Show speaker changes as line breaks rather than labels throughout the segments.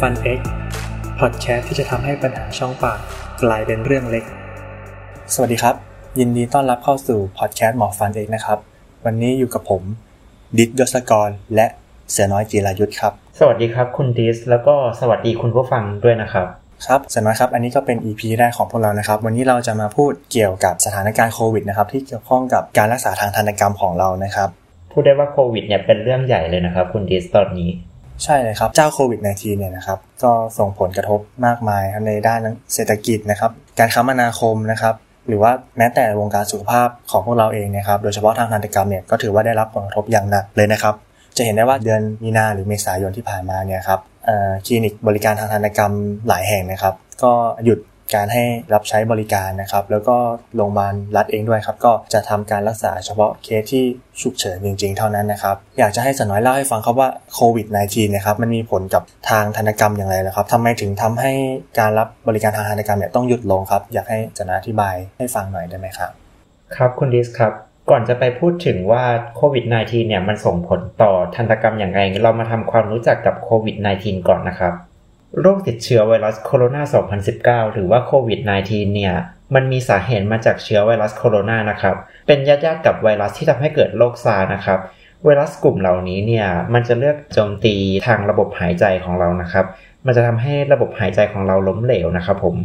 ฟัน X พอดแคสต์ที่จะทำให้ปัญหาช่องปากกลายเป็นเรื่องเล็ก สวัสดีครับ ยินดีต้อนรับเข้าสู่พอดแคสต์หมอฟัน X นะครับ วันนี้อยู่กับผม ดิษยศกร และเสือน้อยจีรายุทธครับ
สวัสดีครับคุณดิสแล้วก็สวัสดีคุณผู้ฟังด้วยนะครับ
ครับเสือน้อยครับ อันนี้ก็เป็น EP แรกของพวกเรานะครับ วันนี้เราจะมาพูดเกี่ยวกับสถานการณ์โควิดนะครับที่เกี่ยวข้องกับการรักษาทางทันตกรรมของเรานะครับ
พูดได้ว่าโควิดเนี่ยเป็นเรื่องใหญ่เลยนะครับ คุณดิสตอนนี้
ใช่เลยครับ เจ้าโควิด -19 เนี่ยนะครับ ก็ส่งผลกระทบมากมายในด้านเศรษฐกิจนะครับ การคมนาคมนะครับ หรือว่าแม้แต่วงการสุขภาพของพวกเราเองนะครับ โดยเฉพาะทางทันตกรรมเนี่ย ก็ถือว่าได้รับผลกระทบอย่างหนักเลยนะครับ จะเห็นได้ว่าเดือนมีนาหรือเมษายนที่ผ่านมาเนี่ยครับคลินิกบริการทางทันตกรรมหลายแห่งนะครับ ก็หยุด การให้รับใช้บริการนะครับ แล้วก็โรงพยาบาลรัฐเองด้วยครับ ก็จะทำการรักษาเฉพาะเคสที่ฉุกเฉินจริงๆ เท่านั้นนะครับ อยากจะให้สนน้อยเล่าให้ฟังครับว่าโควิด -19 นะครับ มันมีผลกับทางทันกรรมอย่างไรนะครับทำไมถึงทำให้การรับบริการทางทันกรรมเนี่ยต้องหยุดลงครับ อยากให้สนอยอธิบายให้ฟังหน่อยได้ไหมครับ
ครับคุณดิสครับ ก่อนจะไปพูดถึงว่าโควิด -19 เนี่ยมันส่งผลต่อทันตกรรมอย่างไร เรามาทำความรู้จักกับโควิด -19 ก่อนนะครับ โรคติดเชื้อไวรัสโคโรนา 2019 หรือว่าโควิด -19 เนี่ย มันมีสาเหตุมาจากเชื้อไวรัสโคโรนานะครับ เป็นญาติๆกับไวรัสที่ทำให้เกิดโรคซาร์นะครับ ไวรัสกลุ่มเหล่านี้เนี่ย มันจะเลือกโจมตีทางระบบหายใจของเรานะครับ มันจะทำให้ระบบหายใจของเราล้มเหลวนะครับผม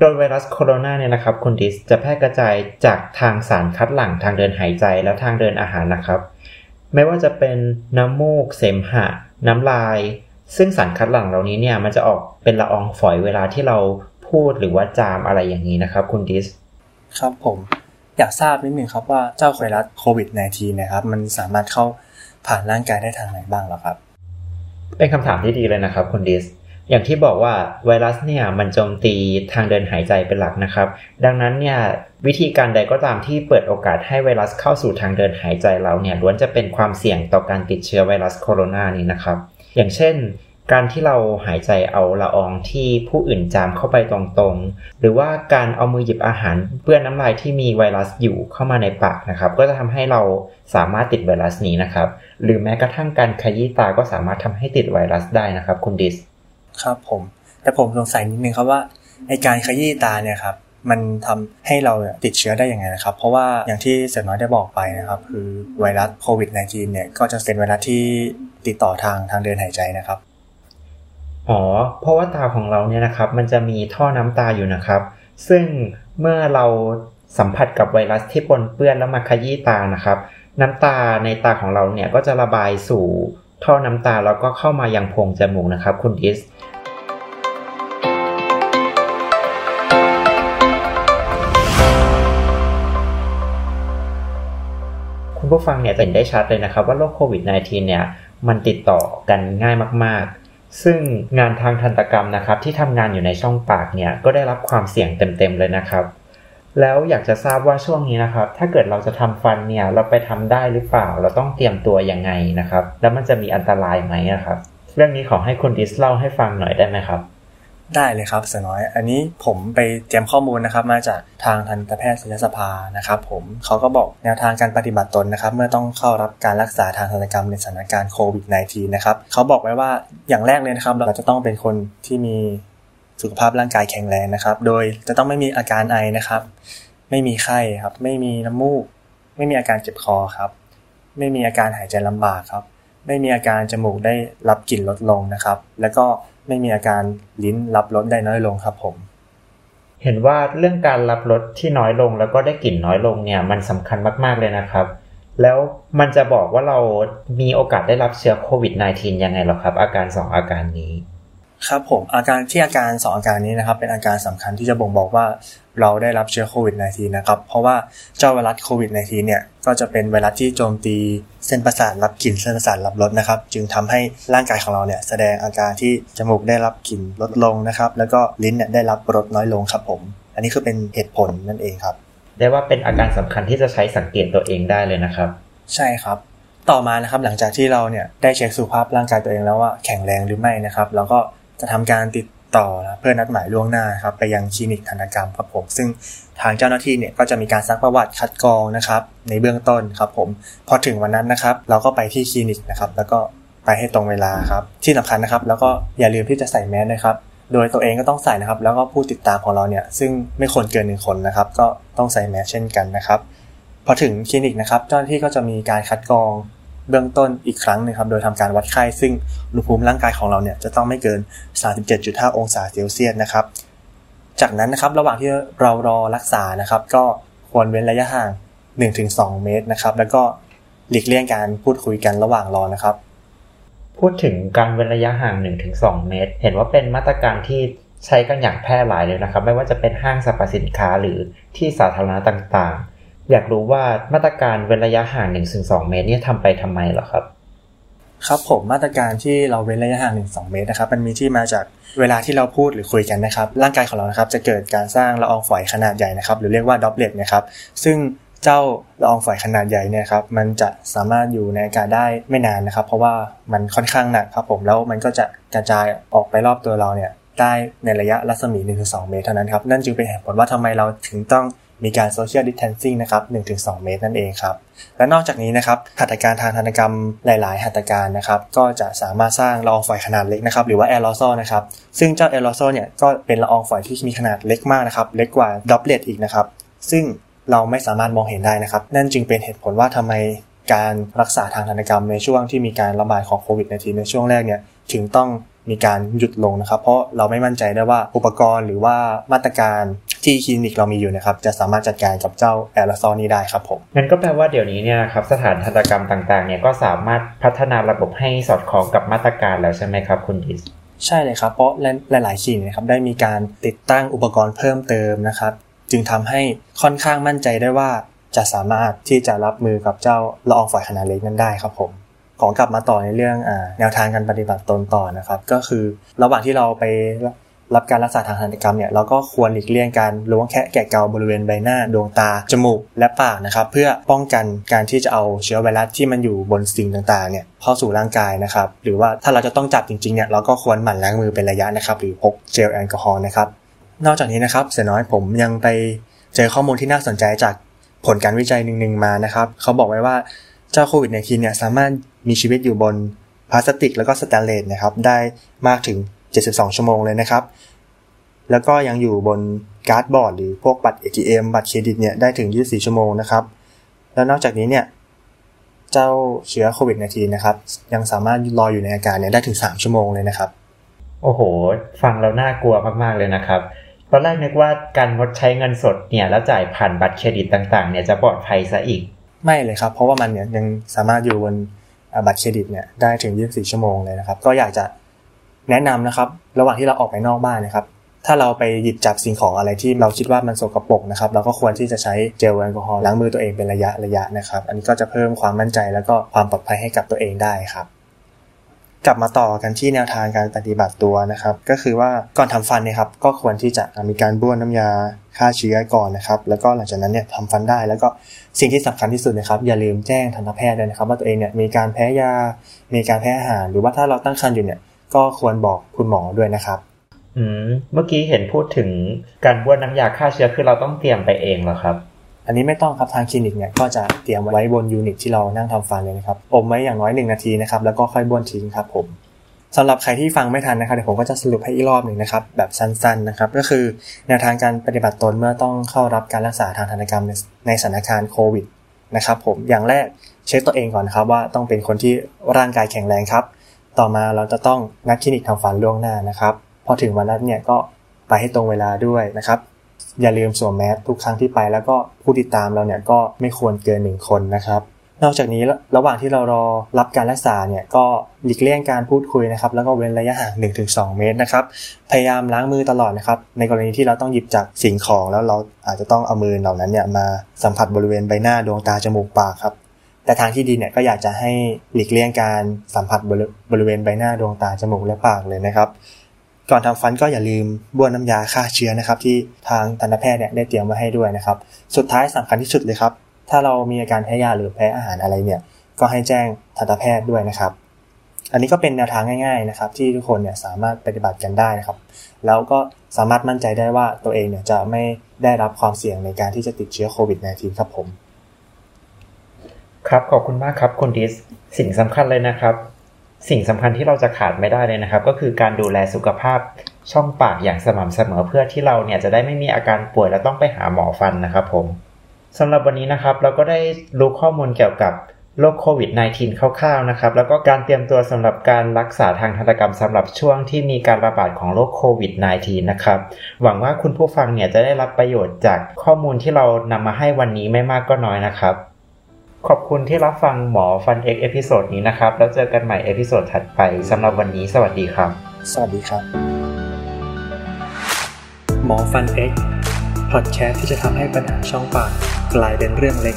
โดยไวรัสโคโรนาเนี่ยนะครับคุณดิสจะแพร่กระจายจากทางสารคัดหลั่งทางเดินหายใจและทางเดินอาหารนะครับ ไม่ว่าจะเป็นน้ำมูก เสมหะ น้ำลาย ซึ่งสารคัดหลั่งเหล่านี้เนี่ยมันจะออกเป็นละอองฝอยเวลาที่เราพูดหรือว่าจามอะไรอย่างนี้นะครับ คุณดิส
ครับผมอยากทราบนิดนึงครับว่าเจ้าไวรัสโควิด -19 นะครับ มันสามารถเข้าผ่านร่างกายได้ทางไหนบ้างหรอครับ
เป็นคำถามที่ดีเลยนะครับ คุณดิส อย่างที่บอกว่าไวรัสเนี่ยมันโจมตีทางเดินหายใจเป็นหลักนะครับ ดังนั้นเนี่ยวิธีการใดก็ตามที่เปิดโอกาสให้ไวรัสเข้าสู่ทางเดินหายใจเราเนี่ยล้วนจะเป็นความเสี่ยงต่อการติดเชื้อไวรัสโคโรนานี้นะครับ อย่างเช่น การที่เราหายใจเอาละอองที่ผู้อื่นจามเข้าไปตรงๆ หรือว่าการเอามือหยิบอาหารเปื้อนน้ำลายที่มีไวรัสอยู่เข้ามาในปากนะครับ ก็จะทำให้เราสามารถติดไวรัสนี้นะครับ หรือแม้กระทั่งการขยี้ตาก็สามารถทำให้ติดไวรัสได้นะครับ คุณดิส
ครับผม แต่ผมสงสัยนิดนึงครับว่าในการขยี้ตาเนี่ยครับ มันทำให้เราติดเชื้อได้ยังไงนะครับ เพราะว่าอย่างที่เสน้อยได้บอกไปนะครับ คือไวรัสโควิด -19 เนี่ยก็จะเป็นไวรัสที่ติดต่อทางทางเดินหายใจนะครับ
อ๋อเพราะว่าตาของเราเนี่ยนะครับ มันจะมีท่อน้ำตาอยู่นะครับ ซึ่งเมื่อเราสัมผัสกับไวรัสที่ปนเปื้อนแล้วมาขยี้ตานะครับ น้ำตาในตาของเราเนี่ยก็จะระบายสู่ท่อน้ำตาแล้วก็เข้ามายังโพรงจมูกนะครับ คุณดิส ผู้ฟังเนี่ยจะเห็นได้ชัดเลยนะครับว่าโรคโควิด -19 เนี่ยมันติดต่อกันง่ายมาก ๆ ซึ่งงานทางทันตกรรมนะครับที่ทำงานอยู่ในช่องปากเนี่ยก็ได้รับความเสี่ยงเต็ม ๆ เลยนะครับ แล้วอยากจะทราบว่าช่วงนี้นะครับ ถ้าเกิดเราจะทำฟันเนี่ยเราไปทำได้หรือเปล่า เราต้องเตรียมตัวยังไงนะครับ แล้วมันจะมีอันตรายไหมนะครับ เรื่องนี้ขอให้คุณดิสเล่าให้ฟังหน่อยได้ไหมครับ
ได้เลยครับเสอน้อย อันนี้ผมไปเตรียมข้อมูลนะครับ มาจากทางทันตแพทยสภานะครับ ผมเขาก็บอกแนวทางการปฏิบัติตนนะครับ เมื่อต้องเข้ารับการรักษาทางทันตกรรมในสถานการณ์โควิด -19 นะครับเขาบอกไว้ว่าอย่างแรกเลยนะครับ เราจะต้องเป็นคนที่มีสุขภาพร่างกายแข็งแรงนะครับ โดยจะต้องไม่มีอาการไอนะครับ ไม่มีไข้ครับ ไม่มีน้ำมูก ไม่มีอาการเจ็บคอครับ ไม่มีอาการหายใจลำบากครับ ไม่มีอาการจมูกได้รับกลิ่นลดลงนะครับ แล้วก็ไม่มีอาการลิ้นรับรสได้น้อยลงครับผม
เห็นว่าเรื่องการรับรสที่น้อยลงแล้วก็ได้กลิ่นน้อยลงเนี่ยมันสำคัญมากๆเลยนะครับ แล้วมันจะบอกว่าเรามีโอกาสได้รับเชื้อโควิด -19 ยังไงหรอครับ อาการ 2 อาการนี้
ครับผมอาการที่อาการสองอาการนี้นะครับ เป็นอาการสำคัญที่จะบ่งบอกว่าเราได้รับเชื้อโควิด -19 นะครับ เพราะว่าเจ้าไวรัสโควิด -19 เนี่ยก็จะเป็นไวรัสที่โจมตีเส้นประสาทรับกลิ่นเส้นประสาทรับรสนะครับ จึงทำให้ร่างกายของเราเนี่ยแสดงอาการที่จมูกได้รับกลิ่นลดลงนะครับ แล้วก็ลิ้นเนี่ยได้รับรสน้อยลงครับผม อันนี้คือเป็นเหตุผลนั่นเองครับ
ได้ว่าเป็นอาการสำคัญที่จะใช้สังเกตตัวเองได้เลยนะครับ
ใช่ครับต่อมานะครับหลังจากที่เราเนี่ยได้เช็คสุขภาพร่างกายตัวเองแล้วว่าแข็งแรงหรือไม่นะครับเราก็ จะทำการติดต่อนะเพื่อนัดหมายล่วงหน้าครับไปยังคลินิกทันตกรรมครับผม ซึ่งทางเจ้าหน้าที่เนี่ยก็จะมีการซักประวัติคัดกรองนะครับ ในเบื้องต้นครับผมพอถึงวันนั้นนะครับ เราก็ไปที่คลินิกนะครับ แล้วก็ไปให้ตรงเวลาครับ ที่สำคัญนะครับ แล้วก็อย่าลืมที่จะใส่แมสนะครับโดยตัวเองก็ต้องใส่นะครับ แล้วก็ผู้ติดตามของเราเนี่ยซึ่งไม่ควรเกินหนึ่งคนนะครับ ก็ต้องใส่แมสเช่นกันนะครับพอถึงคลินิกนะครับ เจ้าหน้าที่ก็จะมีการคัดกรอง เบื้องต้นอีกครั้งนึงครับ โดยทำการวัดไข้ ซึ่งอุณหภูมิร่างกายของเราเนี่ยจะต้องไม่เกิน 37.5 องศาเซลเซียสนะครับ จากนั้นนะครับระหว่างที่เรารอรักษานะครับ ก็ควรเว้นระยะห่าง 1-2 เมตรนะครับ แล้วก็หลีกเลี่ยงการพูดคุยกันระหว่างรอนะครับ
พูดถึงการเว้นระยะห่าง 1-2 เมตร เห็นว่าเป็นมาตรการที่ใช้กันอย่างแพร่หลายเลยนะครับ ไม่ว่าจะเป็นห้างสรรพสินค้าหรือที่สาธารณะต่างๆ อยากรู้ว่ามาตรการเว้นระยะห่าง1-2เมตรเนี่ยทำไปทำไมเหรอครับ
ครับผมมาตรการที่เราเว้นระยะห่าง1-2เมตรนะครับมันมีที่มาจากเวลาที่เราพูดหรือคุยกันนะครับ ร่างกายของเรานะครับจะเกิดการสร้างละอองฝอยขนาดใหญ่นะครับ หรือเรียกว่าดอปเลตนะครับ ซึ่งเจ้าละอองฝอยขนาดใหญ่เนี่ยครับมันจะสามารถอยู่ในอากาศได้ไม่นานนะครับ เพราะว่ามันค่อนข้างหนักครับผมแล้วมันก็จะกระจายออกไปรอบตัวเราเนี่ยได้ในระยะรัศมี 1-2 เมตรเท่านั้นครับนั่นจึงเป็นเหตุผลว่าทำไมเราถึงต้อง มีการ social distancing นะครับ 1-2 เมตรนั่นเองครับ และนอกจากนี้นะครับ หัตถการทางทันตกรรมหลาย ๆ หัตถการนะครับ ก็จะสามารถสร้างละอองฝอยขนาดเล็กนะครับ หรือว่าแอโรโซลนะครับ ซึ่งเจ้าแอโรโซลเนี่ย ก็เป็นละอองฝอยที่มีขนาดเล็กมากนะครับ เล็กกว่า droplet อีกนะครับ ซึ่งเราไม่สามารถมองเห็นได้นะครับ นั่นจึงเป็นเหตุผลว่าทำไมการรักษาทางธนกรรมในช่วงที่มีการระบาดของโควิด -19 ในช่วงแรกเนี่ย ถึงต้อง มีการหยุดลงนะครับ เพราะเราไม่มั่นใจได้ว่าอุปกรณ์หรือว่ามาตรการที่คลินิกเรามีอยู่นะครับ จะสามารถจัดการกับเจ้าแอโรโซลนี้ได้ครับผม
งั้นก็แปลว่าเดี๋ยวนี้เนี่ยครับสถานทันตกรรมต่างๆเนี่ยก็สามารถพัฒนาระบบให้สอดคล้องกับมาตรการแล้วใช่ไหมครับคุณดิส
ใช่เลยครับ เพราะหลายๆคลินิกนะครับได้มีการติดตั้งอุปกรณ์เพิ่มเติมนะครับ จึงทำให้ค่อนข้างมั่นใจได้ว่าจะสามารถที่จะรับมือกับเจ้าละอองฝอยขนาดเล็กนั้นได้ครับผม ขอกลับมาต่อในเรื่องอแนวทางการปฏิบัติตนต่อนะครับ ก็คือระหว่างที่เราไปรับการรักษาทางทันตกรรมเนี่ยเราก็ควรหลีกเลี่ยงการล้วงแคะแกะเกาบริเวณใบหน้าดวงตา จมูก และปากนะครับ เพื่อป้องกันการที่จะเอาเชื้อไวรัสที่มันอยู่บนสิ่งต่างๆเนี่ยเข้าสู่ร่างกายนะครับ หรือว่าถ้าเราจะต้องจับจริงๆเนี่ยเราก็ควรหมั่นล้างมือเป็นระยะนะครับ หรือพกเจลแอลกอฮอล์นะครับ นอกจากนี้นะครับเสียน้อยผมยังไปเจอข้อมูลที่น่าสนใจจากผลการวิจัยหนึ่งๆมานะครับ เขาบอกไว้ว่าเจ้าโควิด -19 เนี่ยสามารถ มีชีวิตอยู่บนพลาสติกแล้วก็สแตนเลสนะครับได้มากถึง 72 ชั่วโมงเลยนะครับ แล้วก็ยังอยู่บน cardboard หรือพวกบัตร ATM บัตรเครดิตเนี่ยได้ถึง 24 ชั่วโมงนะครับ แล้วนอกจากนี้เนี่ยเจ้าเชื้อโควิด -19 นะครับ ยังสามารถลอยอยู่ในอากาศเนี่ยได้ถึง 3 ชั่วโมงเลยนะครับ
โอ้โห ฟังแล้วน่ากลัวมากๆเลยนะครับตอนแรกนึกว่าการงดใช้เงินสดเนี่ยแล้วจ่ายผ่านบัตรเครดิตต่างๆเนี่ยจะปลอดภัยซะอีก
ไม่เลยครับ เพราะว่ามันเนี่ยยังสามารถอยู่บน บัตรเครดิตเนี่ยได้ถึง 24 ชั่วโมงเลยนะครับ ก็อยากจะแนะนำนะครับ ระหว่างที่เราออกไปนอกบ้านนะครับ ถ้าเราไปหยิบจับสิ่งของอะไรที่เราคิดว่ามันสกปรกนะครับ เราก็ควรที่จะใช้เจลแอลกอฮอล์ล้างมือตัวเองเป็นระยะระยะนะครับ อันนี้ก็จะเพิ่มความมั่นใจแล้วก็ความปลอดภัยให้กับตัวเองได้ครับกลับมาต่อกันที่แนวทางการปฏิบัติตัวนะครับ ก็คือว่าก่อนทำฟันนี่ยครับ ก็ควรที่จะมีการบ้วนน้ำยา ฆ่าเชื้อก่อนนะครับ แล้วก็หลังจากนั้นเนี่ยทำฟันได้ แล้วก็สิ่งที่สำคัญที่สุดนะครับ อย่าลืมแจ้งทันตแพทย์ด้วยนะครับ ว่าตัวเองเนี่ยมีการแพ้ยา มีการแพ้อาหาร หรือว่าถ้าเราตั้งครรภ์อยู่เนี่ย ก็ควรบอกคุณหมอด้วยนะครับ
อืม เมื่อกี้เห็นพูดถึงการบ้วนน้ำยาฆ่าเชื้อคือเราต้องเตรียมไปเองเหรอครับ
อันนี้ไม่ต้องครับทางคลินิกเนี่ยก็จะเตรียมไว้บน unit ที่เรานั่งทำฟันเลยนะครับอมไว้อย่างน้อย1นาทีนะครับแล้วก็ค่อยบ้วนทิ้งครับผม สำหรับใครที่ฟังไม่ทันนะครับเดี๋ยวผมก็จะสรุปให้อีกรอบหนึ่งนะครับ แบบสั้นๆนะครับ ก็คือแนวทางการปฏิบัติตนเมื่อต้องเข้ารับการรักษาทางทันกรรมในสถานการณ์โควิดนะครับผมอย่างแรกเช็คตัวเองก่อนครับว่าต้องเป็นคนที่ร่างกายแข็งแรงครับ ต่อมาเราจะต้องนัดคลินิกทำฟันล่วงหน้านะครับพอถึงวันนั้นเนี่ยก็ไปให้ตรงเวลาด้วยนะครับ อย่าลืมสวมแมสทุกครั้งที่ไปแล้วก็ผู้ติดตามเราเนี่ยก็ไม่ควรเกินหนึ่งคนนะครับ นอกจากนี้ระหว่างที่เรารอรับการรักษาเนี่ยก็หลีกเลี่ยงการพูดคุยนะครับ แล้วก็เว้นระยะห่าง 1-2 เมตรนะครับ พยายามล้างมือตลอดนะครับ ในกรณีที่เราต้องหยิบจากสิ่งของแล้วเราอาจจะต้องเอามือเหล่านั้นเนี่ยมาสัมผัสบริเวณใบหน้าดวงตาจมูกปากครับแต่ทางที่ดีเนี่ยก็อยากจะให้หลีกเลี่ยงการสัมผัสบริเวณใบหน้าดวงตาจมูกและปากเลยนะครับ ก่อนทำฟันก็อย่าลืมบ้วนน้ำยาฆ่าเชื้อนะครับ ที่ทางทันตแพทย์เนี่ยได้เตรียมมาให้ด้วยนะครับ สุดท้ายสำคัญที่สุดเลยครับ ถ้าเรามีอาการแพ้ยาหรือแพ้อาหารอะไรเนี่ย ก็ให้แจ้งทันตแพทย์ด้วยนะครับ อันนี้ก็เป็นแนวทางง่าย ๆนะครับ ที่ทุกคนเนี่ยสามารถปฏิบัติกันได้นะครับ แล้วก็สามารถมั่นใจได้ว่าตัวเองเนี่ยจะไม่ได้รับความเสี่ยงในการที่จะติดเชื้อโควิด -19 ครับผม
ครับขอบคุณมากครับคุณดิสสิ่งสำคัญเลยนะครับสิ่งสำคัญที่เราจะขาดไม่ได้เลยนะครับ ก็คือการดูแลสุขภาพช่องปากอย่างสม่ำเสมอเพื่อที่เราเนี่ยจะได้ไม่มีอาการป่วยและต้องไปหาหมอฟันนะครับผม สำหรับวันนี้นะครับเราก็ได้รู้ข้อมูลเกี่ยวกับโรคโควิด -19 คร่าวๆนะครับ แล้วก็การเตรียมตัวสำหรับการรักษาทางทันตกรรมสำหรับช่วงที่มีการระบาดของโรคโควิด -19 นะครับ หวังว่าคุณผู้ฟังเนี่ยจะได้รับประโยชน์จากข้อมูลที่เรานำมาให้วันนี้ไม่มากก็น้อยนะครับ ขอบคุณที่รับฟังหมอฟัน X episode นี้นะครับ แล้วเจอกันใหม่ episode ถัดไปสำหรับวันนี้ สวัสดีครับ
สวัสดีครับ
หมอฟันเอ็ก พอดแคสต์ที่จะทำให้ปัญหาช่องปากกลายเป็นเรื่องเล็ก